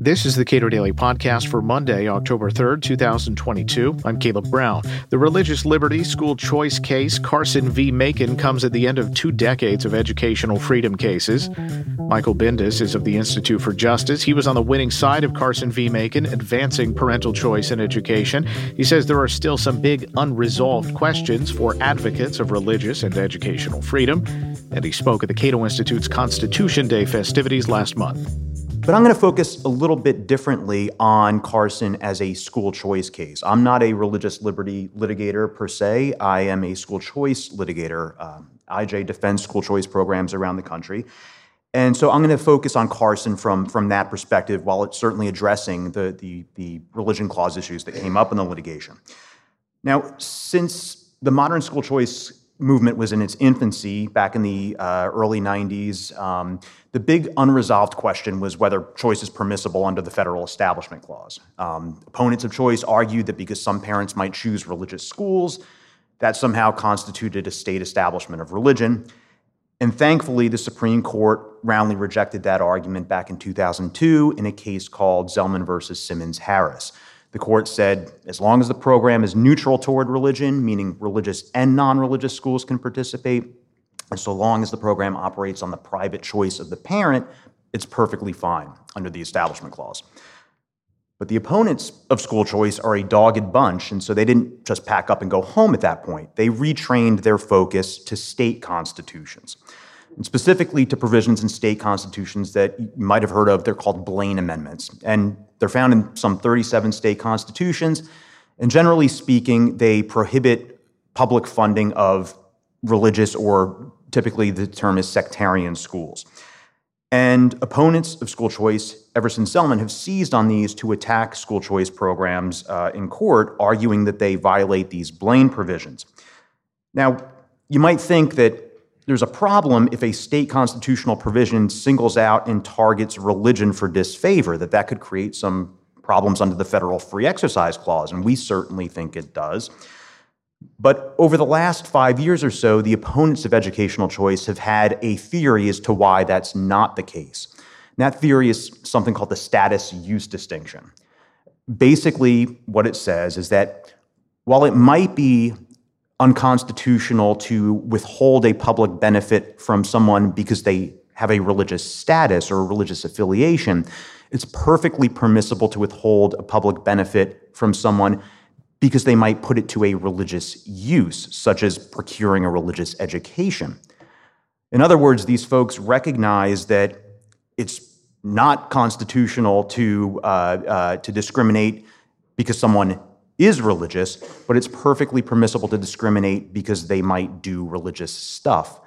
This is the Cato Daily Podcast for Monday, October 3rd, 2022. I'm Caleb Brown. The religious liberty school choice case, Carson v. Makin, comes at the end of two decades of educational freedom cases. Michael Bindas is of the Institute for Justice. He was on the winning side of Carson v. Makin, advancing parental choice in education. He says there are still some big unresolved questions for advocates of religious and educational freedom. And he spoke at the Cato Institute's Constitution Day festivities last month. But I'm going to focus a little bit differently on Carson as a school choice case. I'm not a religious liberty litigator per se. I am a school choice litigator. Um, IJ defends school choice programs around the country. And so I'm going to focus on Carson from, from that perspective while it's certainly addressing the, the, the religion clause issues that came up in the litigation. Now, since the modern school choice movement was in its infancy back in the uh, early 90s. Um, the big unresolved question was whether choice is permissible under the Federal Establishment Clause. Um, opponents of choice argued that because some parents might choose religious schools, that somehow constituted a state establishment of religion. And thankfully, the Supreme Court roundly rejected that argument back in 2002 in a case called Zelman versus Simmons Harris. The court said as long as the program is neutral toward religion, meaning religious and non religious schools can participate, and so long as the program operates on the private choice of the parent, it's perfectly fine under the Establishment Clause. But the opponents of school choice are a dogged bunch, and so they didn't just pack up and go home at that point. They retrained their focus to state constitutions and specifically to provisions in state constitutions that you might have heard of. They're called Blaine Amendments, and they're found in some 37 state constitutions. And generally speaking, they prohibit public funding of religious or typically the term is sectarian schools. And opponents of school choice, ever since Zelman have seized on these to attack school choice programs uh, in court, arguing that they violate these Blaine provisions. Now, you might think that there's a problem if a state constitutional provision singles out and targets religion for disfavor, that that could create some problems under the federal free exercise clause, and we certainly think it does. But over the last five years or so, the opponents of educational choice have had a theory as to why that's not the case. And that theory is something called the status use distinction. Basically, what it says is that while it might be unconstitutional to withhold a public benefit from someone because they have a religious status or a religious affiliation, it's perfectly permissible to withhold a public benefit from someone because they might put it to a religious use, such as procuring a religious education. In other words, these folks recognize that it's not constitutional to, uh, uh, to discriminate because someone is religious, but it's perfectly permissible to discriminate because they might do religious stuff.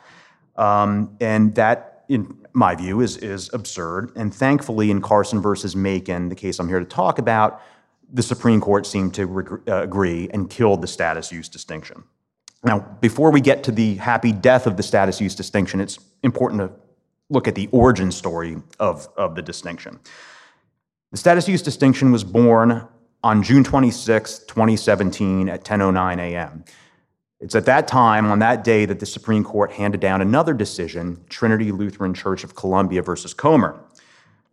Um, and that, in my view, is, is absurd. And thankfully, in Carson versus Makin, the case I'm here to talk about, the Supreme Court seemed to re- uh, agree and killed the status use distinction. Now, before we get to the happy death of the status use distinction, it's important to look at the origin story of, of the distinction. The status use distinction was born on June 26, 2017, at 10:09 a.m. It's at that time, on that day, that the Supreme Court handed down another decision, Trinity Lutheran Church of Columbia versus Comer.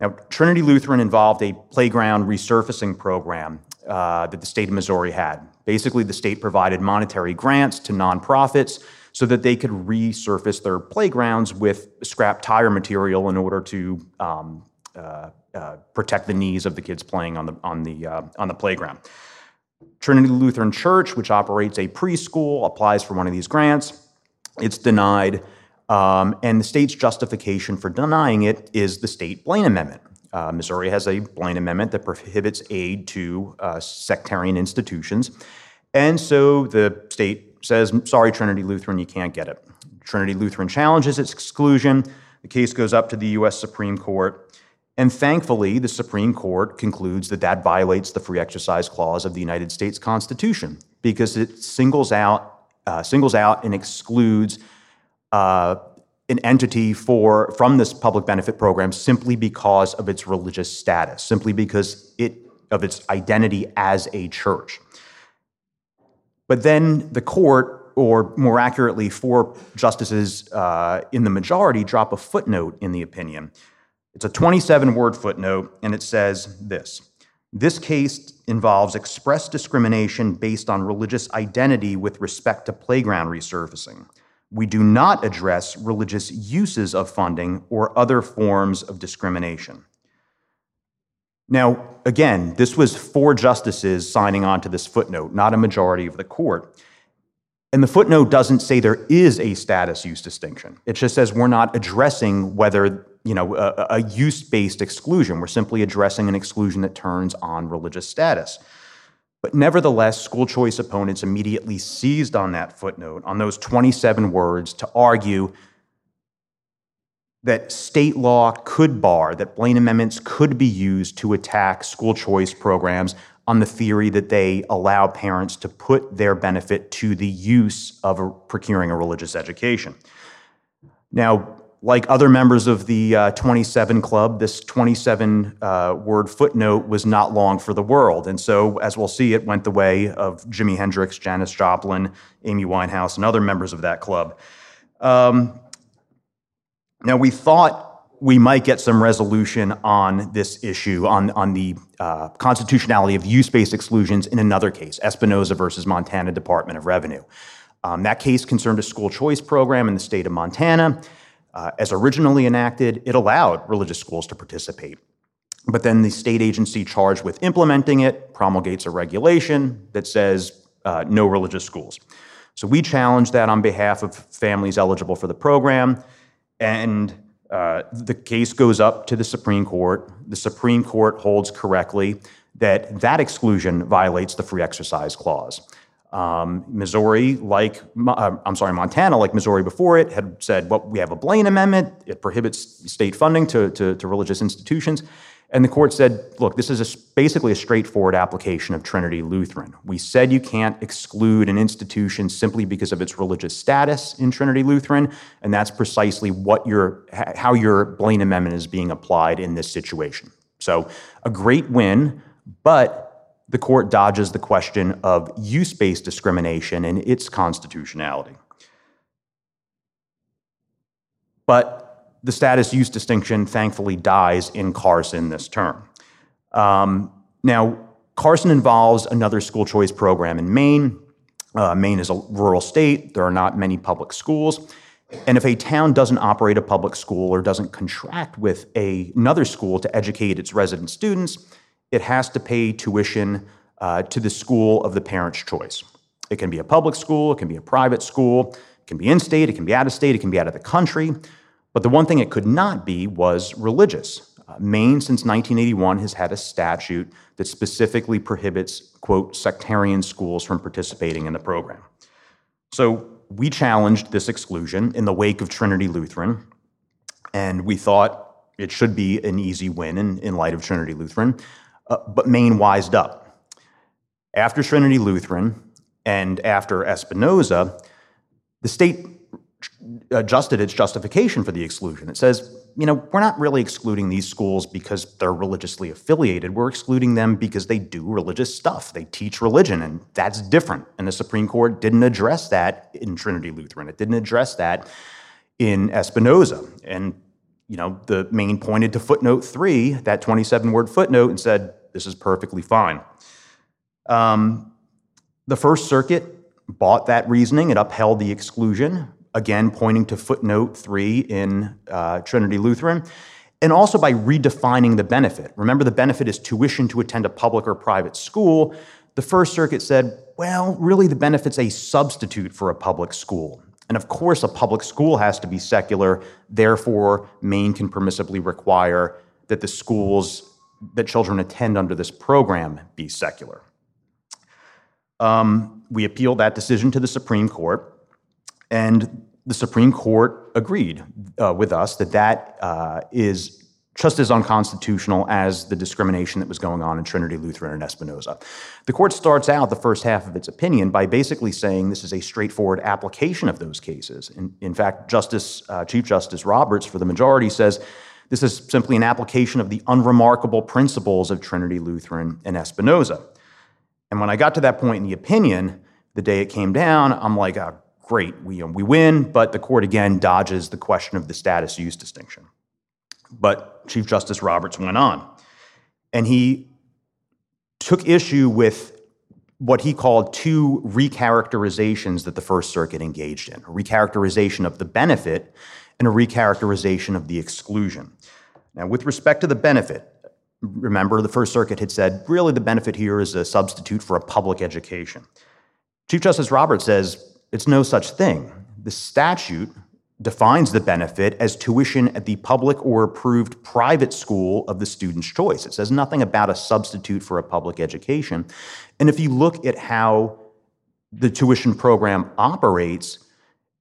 Now, Trinity Lutheran involved a playground resurfacing program uh, that the state of Missouri had. Basically, the state provided monetary grants to nonprofits so that they could resurface their playgrounds with scrap tire material in order to um, protect the knees of the kids playing on the on the uh, on the playground. Trinity Lutheran Church, which operates a preschool, applies for one of these grants. It's denied, um, and the state's justification for denying it is the state Blaine Amendment. Uh, Missouri has a Blaine Amendment that prohibits aid to uh, sectarian institutions, and so the state says, "Sorry, Trinity Lutheran, you can't get it." Trinity Lutheran challenges its exclusion. The case goes up to the U.S. Supreme Court. And thankfully, the Supreme Court concludes that that violates the Free Exercise Clause of the United States Constitution because it singles out, uh, singles out and excludes uh, an entity for, from this public benefit program simply because of its religious status, simply because it, of its identity as a church. But then the court, or more accurately, four justices uh, in the majority, drop a footnote in the opinion It's a 27 word footnote, and it says this This case involves express discrimination based on religious identity with respect to playground resurfacing. We do not address religious uses of funding or other forms of discrimination. Now, again, this was four justices signing on to this footnote, not a majority of the court. And the footnote doesn't say there is a status use distinction. It just says we're not addressing whether, you know, a, a use based exclusion. We're simply addressing an exclusion that turns on religious status. But nevertheless, school choice opponents immediately seized on that footnote, on those 27 words, to argue that state law could bar, that Blaine amendments could be used to attack school choice programs on the theory that they allow parents to put their benefit to the use of a, procuring a religious education. Now, like other members of the uh, 27 Club, this 27 uh, word footnote was not long for the world. And so, as we'll see, it went the way of Jimi Hendrix, Janis Joplin, Amy Winehouse, and other members of that club. Um, now, we thought we might get some resolution on this issue, on, on the uh, constitutionality of use based exclusions in another case, Espinoza versus Montana Department of Revenue. Um, that case concerned a school choice program in the state of Montana. Uh, as originally enacted, it allowed religious schools to participate. But then the state agency charged with implementing it promulgates a regulation that says uh, no religious schools. So we challenged that on behalf of families eligible for the program. And uh, the case goes up to the Supreme Court. The Supreme Court holds correctly that that exclusion violates the free exercise clause. Um, Missouri, like uh, I'm sorry, Montana, like Missouri before it, had said, "Well, we have a Blaine Amendment. It prohibits state funding to, to, to religious institutions." And the court said, look, this is a, basically a straightforward application of Trinity Lutheran. We said you can't exclude an institution simply because of its religious status in Trinity Lutheran, and that's precisely what your, how your Blaine Amendment is being applied in this situation. So, a great win, but the court dodges the question of use based discrimination and its constitutionality. But the status use distinction thankfully dies in Carson this term. Um, now, Carson involves another school choice program in Maine. Uh, Maine is a rural state, there are not many public schools. And if a town doesn't operate a public school or doesn't contract with a, another school to educate its resident students, it has to pay tuition uh, to the school of the parent's choice. It can be a public school, it can be a private school, it can be in state, it can be out of state, it can be out of the country. But the one thing it could not be was religious. Uh, Maine, since 1981, has had a statute that specifically prohibits, quote, sectarian schools from participating in the program. So we challenged this exclusion in the wake of Trinity Lutheran, and we thought it should be an easy win in, in light of Trinity Lutheran. Uh, but Maine wised up. After Trinity Lutheran and after Espinoza, the state adjusted its justification for the exclusion. It says, you know, we're not really excluding these schools because they're religiously affiliated. We're excluding them because they do religious stuff. They teach religion, and that's different. And the Supreme Court didn't address that in Trinity Lutheran. It didn't address that in Espinoza. And, you know, the Maine pointed to footnote three, that 27 word footnote, and said, this is perfectly fine. Um, the First Circuit bought that reasoning. It upheld the exclusion again pointing to footnote three in uh, Trinity Lutheran, and also by redefining the benefit. Remember, the benefit is tuition to attend a public or private school. The First Circuit said, well, really, the benefit's a substitute for a public school. And of course, a public school has to be secular. Therefore, Maine can permissibly require that the schools that children attend under this program be secular. Um, we appealed that decision to the Supreme Court. And the Supreme Court agreed uh, with us that that uh, is just as unconstitutional as the discrimination that was going on in Trinity Lutheran and Espinoza. The court starts out the first half of its opinion by basically saying this is a straightforward application of those cases. In, in fact, Justice uh, Chief Justice Roberts for the majority says this is simply an application of the unremarkable principles of Trinity Lutheran and Espinoza. And when I got to that point in the opinion, the day it came down, I'm like, oh, great, we, we win, but the court again dodges the question of the status use distinction. But Chief Justice Roberts went on, and he took issue with what he called two recharacterizations that the First Circuit engaged in a recharacterization of the benefit and a recharacterization of the exclusion. Now, with respect to the benefit, remember the First Circuit had said really the benefit here is a substitute for a public education. Chief Justice Roberts says it's no such thing. The statute defines the benefit as tuition at the public or approved private school of the student's choice. It says nothing about a substitute for a public education. And if you look at how the tuition program operates,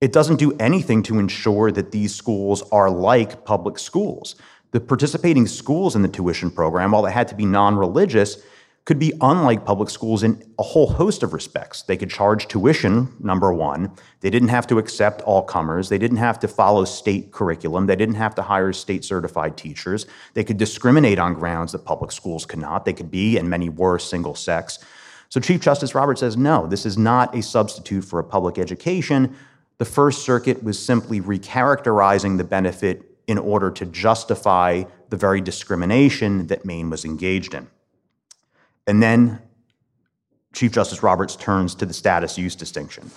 it doesn't do anything to ensure that these schools are like public schools. The participating schools in the tuition program, while they had to be non religious, could be unlike public schools in a whole host of respects. They could charge tuition, number one. They didn't have to accept all comers. They didn't have to follow state curriculum. They didn't have to hire state certified teachers. They could discriminate on grounds that public schools could not. They could be, and many were, single sex. So Chief Justice Roberts says no, this is not a substitute for a public education. The First Circuit was simply recharacterizing the benefit in order to justify the very discrimination that Maine was engaged in. And then Chief Justice Roberts turns to the status use distinction.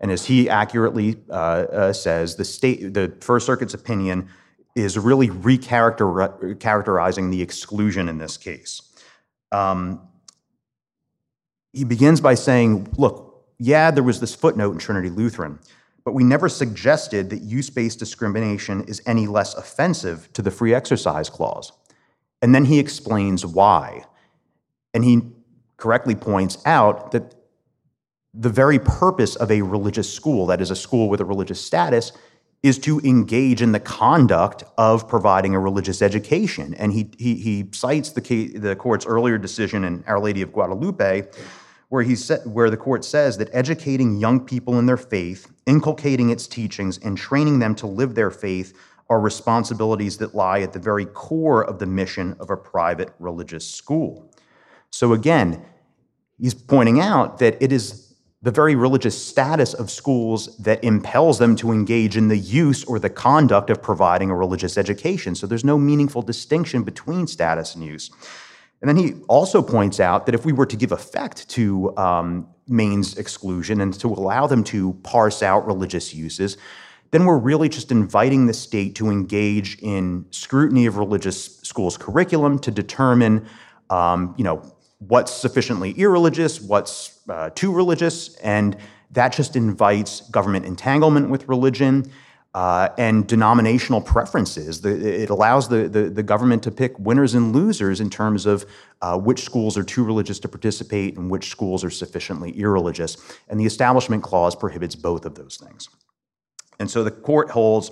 And as he accurately uh, uh, says, the state, the First Circuit's opinion is really recharacterizing the exclusion in this case. Um, he begins by saying, look, yeah, there was this footnote in Trinity Lutheran, but we never suggested that use based discrimination is any less offensive to the free exercise clause. And then he explains why. And he correctly points out that the very purpose of a religious school, that is, a school with a religious status, is to engage in the conduct of providing a religious education. And he, he, he cites the, the court's earlier decision in Our Lady of Guadalupe, where, he sa- where the court says that educating young people in their faith, inculcating its teachings, and training them to live their faith are responsibilities that lie at the very core of the mission of a private religious school. So again, he's pointing out that it is the very religious status of schools that impels them to engage in the use or the conduct of providing a religious education. So there's no meaningful distinction between status and use. And then he also points out that if we were to give effect to um, Maine's exclusion and to allow them to parse out religious uses, then we're really just inviting the state to engage in scrutiny of religious schools' curriculum to determine, um, you know, what's sufficiently irreligious, what's uh, too religious, and that just invites government entanglement with religion uh, and denominational preferences. The, it allows the, the, the, government to pick winners and losers in terms of uh, which schools are too religious to participate and which schools are sufficiently irreligious. And the Establishment Clause prohibits both of those things. And so the court holds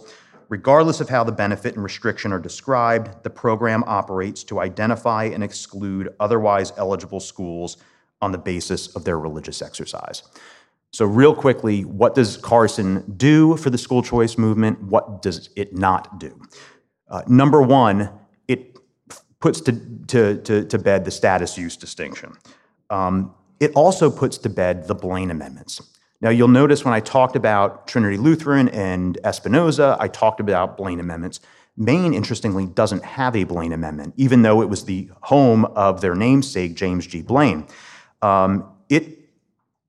Regardless of how the benefit and restriction are described, the program operates to identify and exclude otherwise eligible schools on the basis of their religious exercise. So, real quickly, what does Carson do for the school choice movement? What does it not do? Uh, number one, it puts to, to, to, to, bed the status use distinction. Um, it also puts to bed the Blaine amendments. Now, you'll notice when I talked about Trinity Lutheran and Espinoza, I talked about Blaine amendments. Maine, interestingly, doesn't have a Blaine amendment, even though it was the home of their namesake, James G. Blaine. Um, it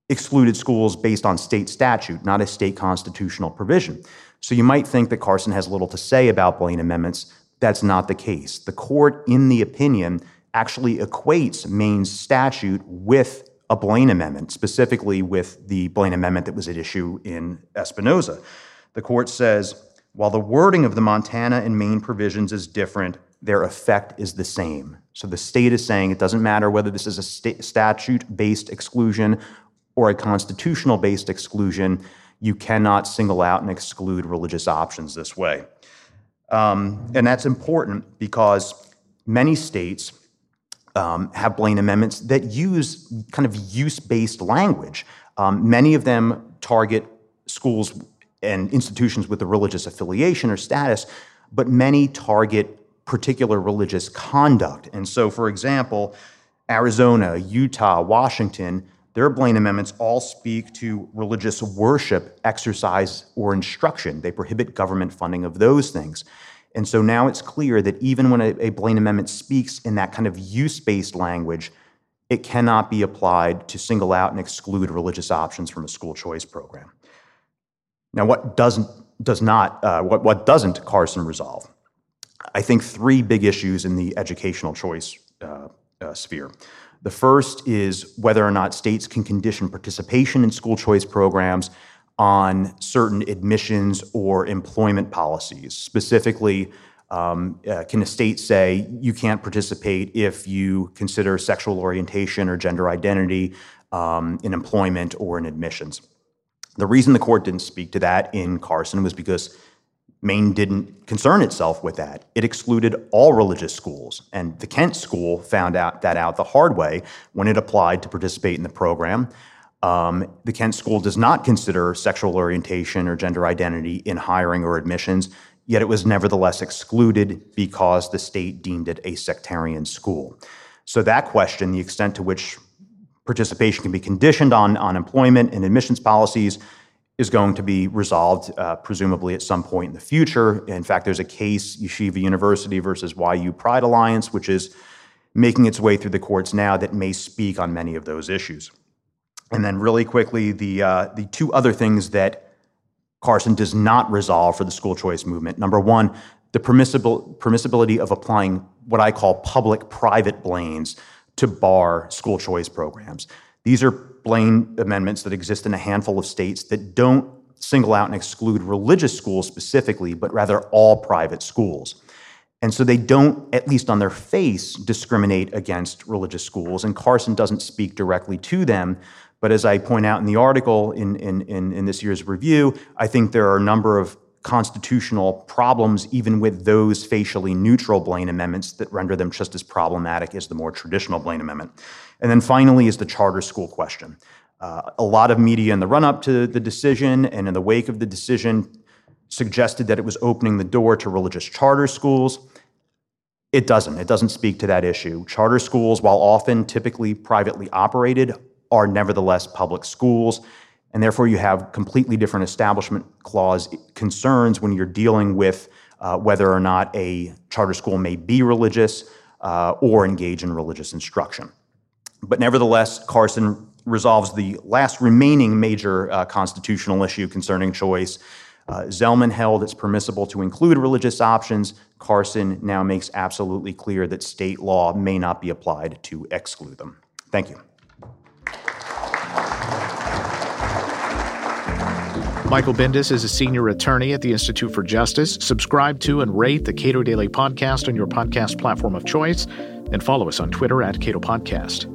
excluded schools based on state statute, not a state constitutional provision. So you might think that Carson has little to say about Blaine amendments. That's not the case. The court, in the opinion, actually equates Maine's statute with a Blaine Amendment, specifically with the Blaine Amendment that was at issue in Espinoza. The court says while the wording of the Montana and Maine provisions is different, their effect is the same. So the state is saying it doesn't matter whether this is a statute based exclusion or a constitutional based exclusion, you cannot single out and exclude religious options this way. Um, and that's important because many states um, have Blaine amendments that use kind of use based language. Um, many of them target schools and institutions with a religious affiliation or status, but many target particular religious conduct. And so, for example, Arizona, Utah, Washington, their Blaine amendments all speak to religious worship, exercise, or instruction. They prohibit government funding of those things. And so now it's clear that even when a, a Blaine Amendment speaks in that kind of use based language, it cannot be applied to single out and exclude religious options from a school choice program. Now, what doesn't does not uh, what what doesn't Carson resolve? I think three big issues in the educational choice uh, uh, sphere. The first is whether or not states can condition participation in school choice programs on certain admissions or employment policies. Specifically, um, uh, can a state say you can't participate if you consider sexual orientation or gender identity um, in employment or in admissions? The reason the court didn't speak to that in Carson was because Maine didn't concern itself with that. It excluded all religious schools, and the Kent School found out that out the hard way when it applied to participate in the program. Um, the Kent School does not consider sexual orientation or gender identity in hiring or admissions, yet it was nevertheless excluded because the state deemed it a sectarian school. So that question, the extent to which participation can be conditioned on, on employment and admissions policies, is going to be resolved, uh, presumably at some point in the future. In fact, there's a case, Yeshiva University versus YU Pride Alliance, which is making its way through the courts now that may speak on many of those issues. And then, really quickly, the uh, the two other things that Carson does not resolve for the school choice movement. Number one, the permissible permissibility of applying what I call public-private Blaines to bar school choice programs. These are Blaine amendments that exist in a handful of states that don't single out and exclude religious schools specifically, but rather all private schools. And so they don't, at least on their face, discriminate against religious schools. And Carson doesn't speak directly to them. But as I point out in the article in, in, in, in this year's review, I think there are a number of constitutional problems even with those facially neutral Blaine amendments that render them just as problematic as the more traditional Blaine amendment. And then finally is the charter school question. Uh, a lot of media in the run up to the decision and in the wake of the decision suggested that it was opening the door to religious charter schools. It doesn't. It doesn't speak to that issue. Charter schools, while often typically privately operated, are nevertheless public schools and therefore you have completely different establishment clause concerns when you're dealing with uh, whether or not a charter school may be religious uh, or engage in religious instruction. But nevertheless, Carson resolves the last remaining major uh, constitutional issue concerning choice. Uh, Zelman held it's permissible to include religious options. Carson now makes absolutely clear that state law may not be applied to exclude them. Thank you. Michael Bindas is a senior attorney at the Institute for Justice. Subscribe to and rate the Cato Daily Podcast on your podcast platform of choice, and follow us on Twitter at Cato Podcast.